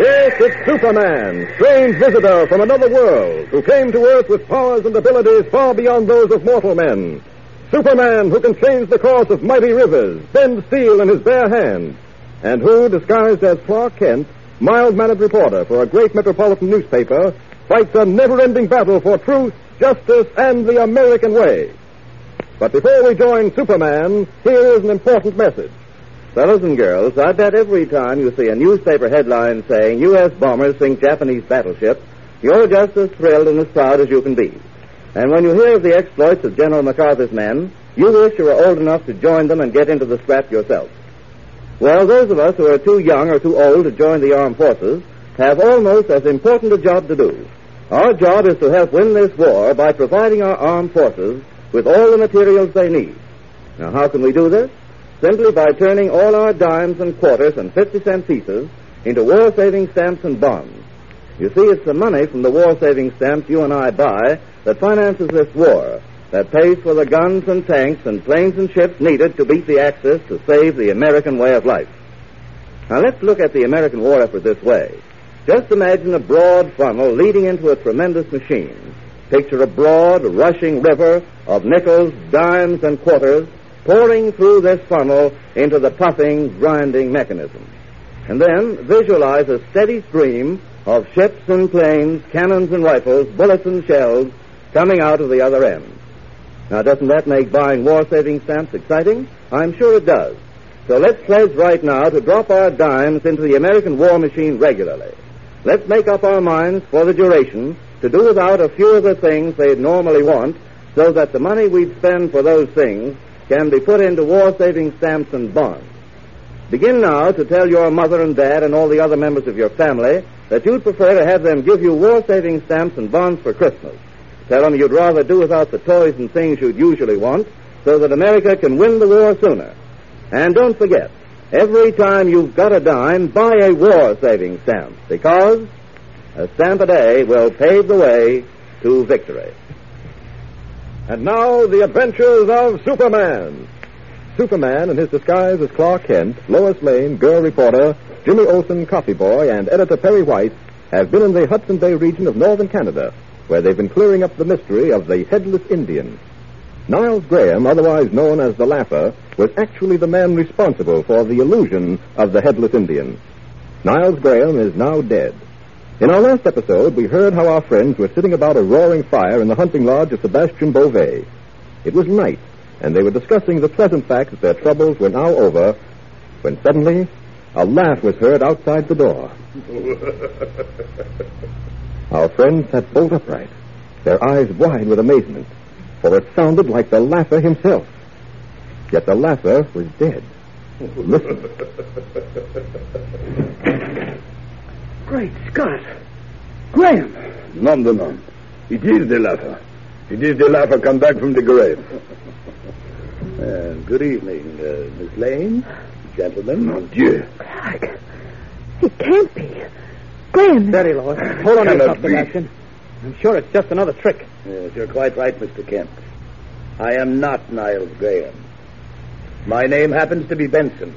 Yes, it's Superman, strange visitor from another world, who came to Earth with powers and abilities far beyond those of mortal men. Superman, who can change the course of mighty rivers, bend steel in his bare hand, and who, disguised as Clark Kent, mild-mannered reporter for a great metropolitan newspaper, fights a never-ending battle for truth, justice, and the American way. But before we join Superman, here is an important message. Fellows and girls, I bet every time you see a newspaper headline saying U.S. bombers sink Japanese battleship, you're just as thrilled and as proud as you can be. And when you hear of the exploits of General MacArthur's men, you wish you were old enough to join them and get into the scrap yourself. Well, those of us who are too young or too old to join the armed forces have almost as important a job to do. Our job is to help win this war by providing our armed forces with all the materials they need. Now, how can we do this? Simply by turning all our dimes and quarters and 50 cent pieces into war saving stamps and bonds. You see, it's the money from the war saving stamps you and I buy that finances this war, that pays for the guns and tanks and planes and ships needed to beat the Axis to save the American way of life. Now let's look at the American war effort this way. Just imagine a broad funnel leading into a tremendous machine. Picture a broad, rushing river of nickels, dimes, and quarters pouring through this funnel into the puffing, grinding mechanism. And then visualize a steady stream of ships and planes, cannons and rifles, bullets and shells coming out of the other end. Now, doesn't that make buying war saving stamps exciting? I'm sure it does. So let's pledge right now to drop our dimes into the American war machine regularly. Let's make up our minds for the duration to do without a few of the things they'd normally want so that the money we'd spend for those things can be put into war saving stamps and bonds. Begin now to tell your mother and dad and all the other members of your family that you'd prefer to have them give you war saving stamps and bonds for Christmas. Tell them you'd rather do without the toys and things you'd usually want so that America can win the war sooner. And don't forget, every time you've got a dime, buy a war saving stamp because a stamp a day will pave the way to victory. And now, the adventures of Superman. Superman, in his disguise as Clark Kent, Lois Lane, girl reporter, Jimmy Olsen, coffee boy, and editor Perry White have been in the Hudson Bay region of northern Canada, where they've been clearing up the mystery of the headless Indian. Niles Graham, otherwise known as the Laugher, was actually the man responsible for the illusion of the headless Indian. Niles Graham is now dead. In our last episode, we heard how our friends were sitting about a roaring fire in the hunting lodge of Sebastian Beauvais. It was night, and they were discussing the pleasant fact that their troubles were now over, when suddenly a laugh was heard outside the door. Our friends sat bolt upright, their eyes wide with amazement, for it sounded like the laugher himself. Yet the laugher was dead. Listen. Great Scott! Graham! Nom de nom. It is the laugher. It is the laugher come back from the grave. Uh, good evening, uh, Miss Lane. Gentlemen. Mon Dieu. Clark! It can't be. Graham! Steady, Lois. Hold on to Cannot yourself, I'm sure it's just another trick. Yes, you're quite right, Mr. Kent. I am not Niles Graham. My name happens to be Benson.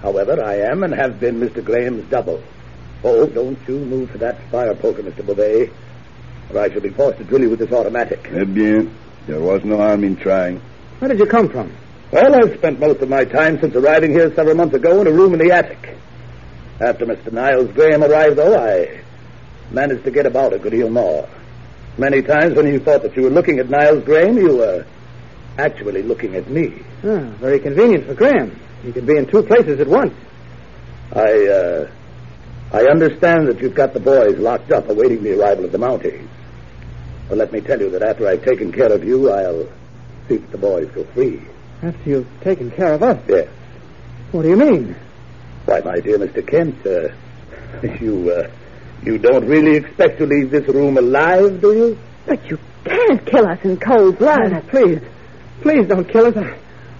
However, I am and have been Mr. Graham's double. Oh, don't you move to that fire poker, Mr. Beauvais, or I shall be forced to drill you with this automatic. Eh bien, there was no harm in trying. Where did you come from? Well, I've spent most of my time since arriving here several months ago in a room in the attic. After Mr. Niles Graham arrived, though, I managed to get about a good deal more. Many times when you thought that you were looking at Niles Graham, you were actually looking at me. Ah, very convenient for Graham. He could be in two places at once. I, uh, I understand that you've got the boys locked up awaiting the arrival of the Mounties. But let me tell you that after I've taken care of you, I'll see that the boys go free. After you've taken care of us. Yes. What do you mean? Why, my dear Mr. Kent, uh, you, uh, you don't really expect to leave this room alive, do you? But you can't kill us in cold blood. Oh, please. Please don't kill us.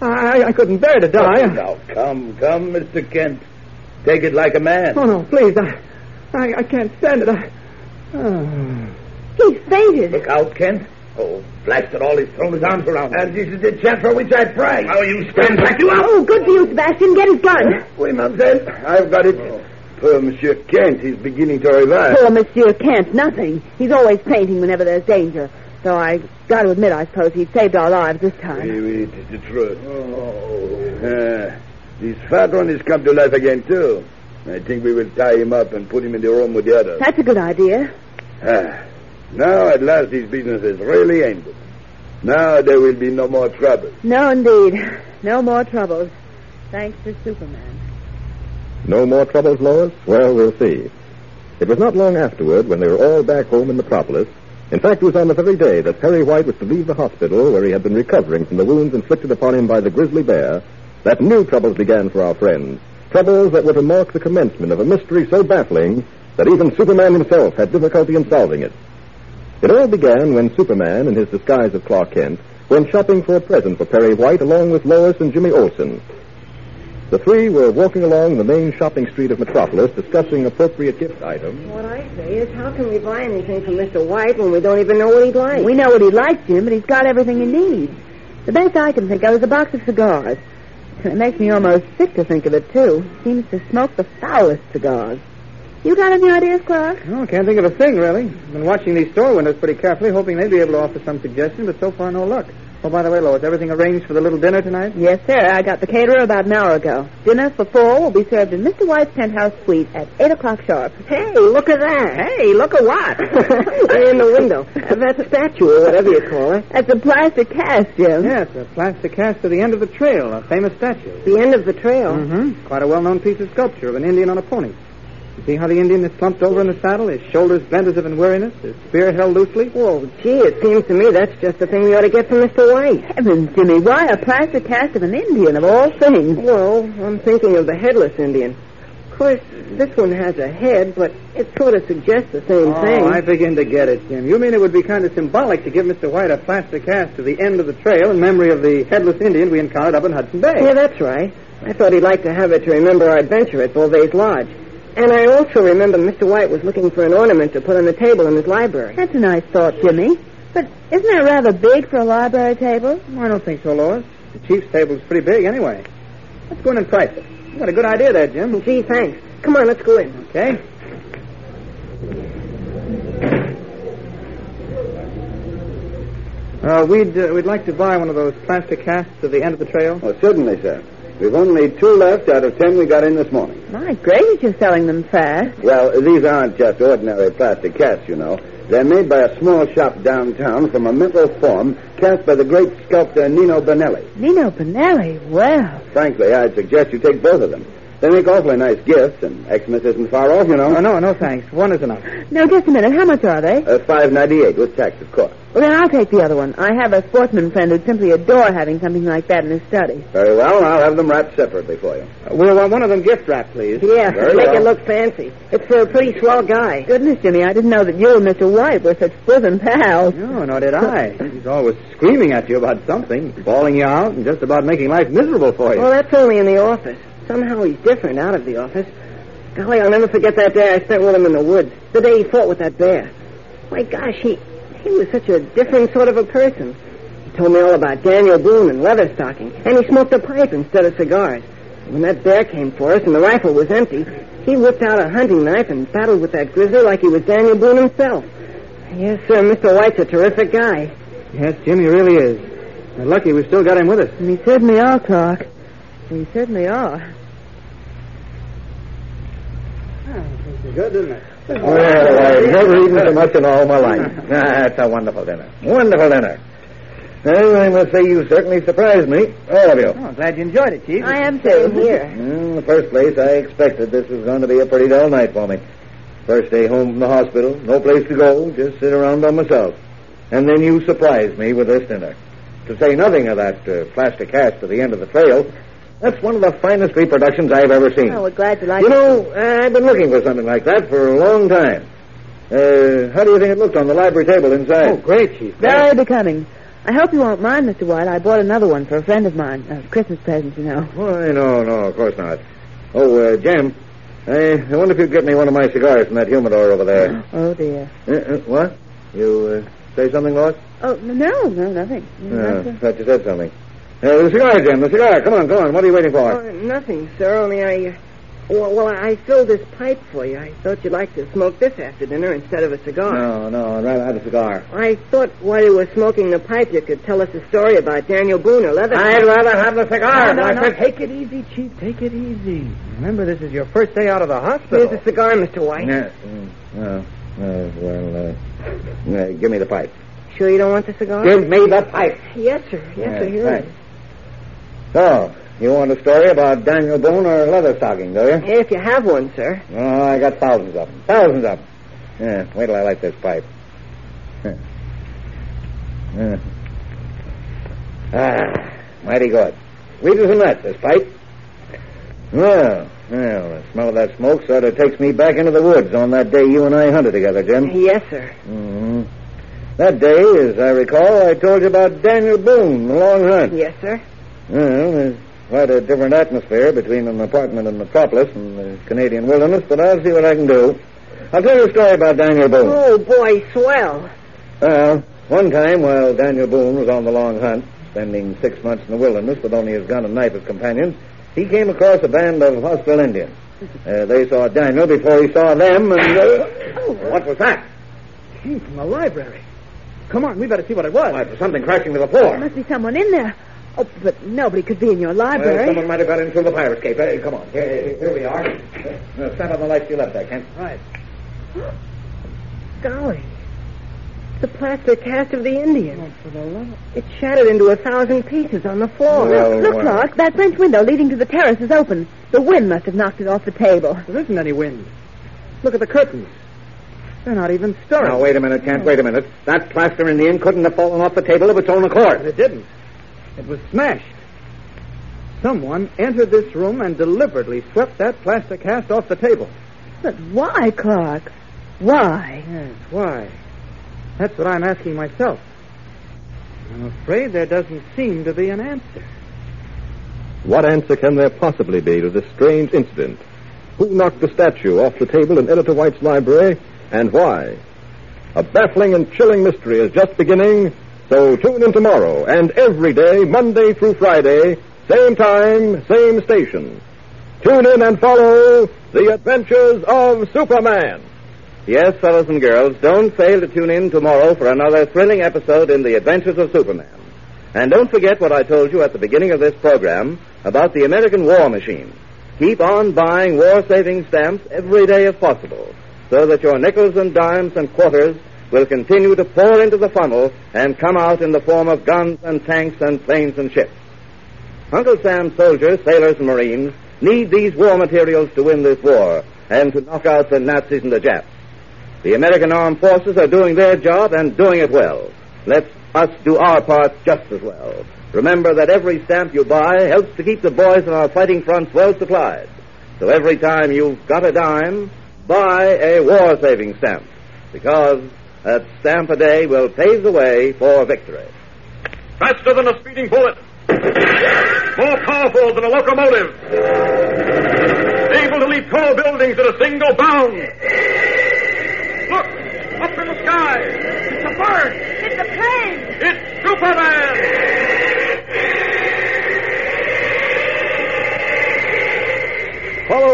I, I, I couldn't bear to die. Now, come, come, Mr. Kent. Take it like a man. Oh, no, please. I, I, I can't stand it. I... Oh. He's fainted. Look out, Kent. Oh, blast it all, he's thrown his arms around. And this is the chance for which I pray. Now you stand back, you out. Oh, good for you, Sebastian. Get his gun. Oui, mademoiselle. I've got it. Poor Monsieur Kent, he's beginning to revive. Poor Monsieur Kent, nothing. He's always fainting whenever there's danger. So I got to admit, I suppose he saved our lives this time. Oui, oui, it is the truth. Oh. Uh, this fat one has come to life again, too. I think we will tie him up and put him in the room with the others. That's a good idea. Ah, now, at last, this business is really ended. Now there will be no more trouble. No, indeed. No more troubles. Thanks to Superman. No more troubles, Lois? Well, we'll see. It was not long afterward when they were all back home in Metropolis. In fact, it was on the very day that Perry White was to leave the hospital where he had been recovering from the wounds inflicted upon him by the grizzly bear that new troubles began for our friends. Troubles that were to mark the commencement of a mystery so baffling that even Superman himself had difficulty in solving it. It all began when Superman, in his disguise of Clark Kent, went shopping for a present for Perry White along with Lois and Jimmy Olsen. The three were walking along the main shopping street of Metropolis discussing appropriate gift items. What I say is, how can we buy anything from Mr. White when we don't even know what he'd like? We know what he likes, Jim, but he's got everything he needs. The best I can think of is a box of cigars. It makes me almost sick to think of it, too. Seems to smoke the foulest cigars. You got any ideas, Clark? No, can't think of a thing, really. Been watching these store windows pretty carefully, hoping they'd be able to offer some suggestion, but so far no luck. Oh, by the way, Lois, everything arranged for the little dinner tonight? Yes, sir. I got the caterer about an hour ago. Dinner for four will be served in Mr. White's penthouse suite at 8 o'clock sharp. Hey, look at that. Hey, look at what? in the window. That's a statue, or whatever you call it. That's a plastic cast, Jim. Yes, a plastic cast of the end of the trail, a famous statue. The end of the trail. Mm-hmm. Quite a well-known piece of sculpture of an Indian on a pony. You see how the Indian is slumped over in the saddle, his shoulders bent as if in weariness, his spear held loosely? Well, gee, it seems to me that's just the thing we ought to get from Mr. White. Heavens, Jimmy, why a plaster cast of an Indian of all things? Well, I'm thinking of the headless Indian. Of course, this one has a head, but it sort of suggests the same thing. oh, thing. I begin to get it, Jim. You mean it would be kind of symbolic to give Mr. White a plaster cast to the end of the trail in memory of the headless Indian we encountered up in Hudson Bay? Yeah, that's right. I thought he'd like to have it to remember our adventure at Beauvais Lodge. And I also remember Mr. White was looking for an ornament to put on the table in his library. That's a nice thought, Jimmy. But isn't that rather big for a library table? I don't think so, Lois. The chief's table's pretty big anyway. Let's go in and price it. You got a good idea there, Jim. Gee, thanks. Come on, let's go in. Okay. Uh, we'd uh, we'd like to buy one of those plastic casts at the end of the trail. Oh, certainly, sir. We've only two left out of ten we got in this morning. My gracious, you're selling them fast. Well, these aren't just ordinary plastic casts, you know. They're made by a small shop downtown from a metal form cast by the great sculptor Nino Benelli. Nino Benelli, well. Frankly, I'd suggest you take both of them. They make awfully nice gifts, and Xmas isn't far off, you know. Oh, no, no, thanks. One is enough. No, just a minute. How much are they? Uh, Five ninety-eight with tax, of course. Well, then I'll take the other one. I have a sportsman friend who'd simply adore having something like that in his study. Very well. I'll have them wrapped separately for you. Uh, we'll want one of them gift wrapped, please. Yeah, Very make well. it look fancy. It's for a pretty swell guy. Goodness, Jimmy, I didn't know that you and Mr. White were such bosom pals. No, nor did I. He's always screaming at you about something, bawling you out, and just about making life miserable for you. Well, that's only in the office. Somehow he's different out of the office. Golly, I'll never forget that day I spent with him in the woods. The day he fought with that bear. My gosh, he he was such a different sort of a person. He told me all about Daniel Boone and Leatherstocking, and he smoked a pipe instead of cigars. When that bear came for us and the rifle was empty, he whipped out a hunting knife and battled with that grizzly like he was Daniel Boone himself. Yes, sir, Mr. White's a terrific guy. Yes, Jimmy really is. And lucky we've still got him with us. We certainly are, Clark. We certainly are. Good, isn't it? Well, I've never eaten so much in all my life. Ah, it's a wonderful dinner. Wonderful dinner. Well, I must say you certainly surprised me, all of you. Oh, I'm glad you enjoyed it, Chief. I am too. Here. In the first place, I expected this was going to be a pretty dull night for me. First day home from the hospital, no place to go, just sit around by myself. And then you surprised me with this dinner. To say nothing of that uh, plastic cast at the end of the trail, that's one of the finest reproductions I've ever seen. Oh, we're glad you like You it. know, I've been looking for something like that for a long time. Uh, how do you think it looked on the library table inside? Oh, great, Chief. Very becoming. I hope you won't mind, Mr. White. I bought another one for a friend of mine. A Christmas present, you know. Why, no, no, of course not. Oh, uh, Jim, I, I wonder if you'd get me one of my cigars from that humidor over there. Oh, dear. Uh, uh, what? You uh, say something, Lois? Oh, no, no, nothing. Uh, Nothing. thought you said something. Uh, the cigar, Jim, the cigar. Come on, come on. What are you waiting for? Oh, nothing, sir. Only I. Uh, well, well, I filled this pipe for you. I thought you'd like to smoke this after dinner instead of a cigar. No, no, I'd rather have a cigar. I thought while you were smoking the pipe, you could tell us a story about Daniel Boone or Leather. I'd rather have the cigar. No, I no, no. Take it easy, Chief. Take it easy. Remember, this is your first day out of the hospital. Here's a cigar, Mr. White. Yeah. mm, uh, uh, well, uh, uh, give me the pipe. Sure you don't want the cigar? Give me the pipe. Yes, sir. Yes, Yeah, sir. Here right. it is. So, you want a story about Daniel Boone or Leatherstocking, do you? If you have one, sir. Oh, I got thousands of them. Thousands of them. Yeah, wait till I light this pipe. Yeah. Ah, mighty good. Sweet as a nut, this pipe. Well, well, the smell of that smoke sort of takes me back into the woods on that day you and I hunted together, Jim. Yes, sir. hmm That day, as I recall, I told you about Daniel Boone, the long hunt. Yes, sir. Well, there's quite a different atmosphere between an apartment in Metropolis and the Canadian wilderness, but I'll see what I can do. I'll tell you a story about Daniel Boone. Oh, boy, swell. Well, one time while Daniel Boone was on the long hunt, spending six months in the wilderness with only his gun and knife as companions, he came across a band of hostile Indians. Uh, they saw Daniel before he saw them, and... Uh, what was that? Came from the library. Come on, we better see what it was. Why, it was something crashing to the There floor. must be someone in there. Oh, but nobody could be in your Well, library. someone might have got in through the fire escape. Hey, come on. Here, here we are. Uh, stand on the lights you left there, Kent. Right. Golly. It's the plaster cast of the Indian. Oh, for the love. It shattered into a thousand pieces on the floor. Well, Look, well. Clark, that French window leading to the terrace is open. The wind must have knocked it off the table. There isn't any wind. Look at the curtains. They're not even stirring. Now, wait a minute, Kent. Wait a minute. That plaster Indian couldn't have fallen off the table of its own accord. it didn't. It was smashed. Someone entered this room and deliberately swept that plaster cast off the table. But why, Clark? Why? Yes, why? That's what I'm asking myself. I'm afraid there doesn't seem to be an answer. What answer can there possibly be to this strange incident? Who knocked the statue off the table in Editor White's library, and why? A baffling and chilling mystery is just beginning, so tune in tomorrow and every day, Monday through Friday, same time, same station. Tune in and follow The Adventures of Superman. Yes, fellows and girls, don't fail to tune in tomorrow for another thrilling episode in The Adventures of Superman. And don't forget what I told you at the beginning of this program about the American War Machine. Keep on buying war saving stamps every day if possible, so that your nickels and dimes and quarters will continue to pour into the funnel and come out in the form of guns and tanks and planes and ships. Uncle Sam's soldiers, sailors, and Marines need these war materials to win this war and to knock out the Nazis and the Japs. The American armed forces are doing their job and doing it well. Let us do our part just as well. Remember that every stamp you buy helps to keep the boys on our fighting fronts well supplied. So every time you've got a dime, buy a war saving stamp. Because a stamp a day will pave the way for victory. Faster than a speeding bullet. More powerful than a locomotive. Able to leap tall buildings at a single bound. Look! Up in the sky! It's a bird! It's a plane! It's Superman! Follow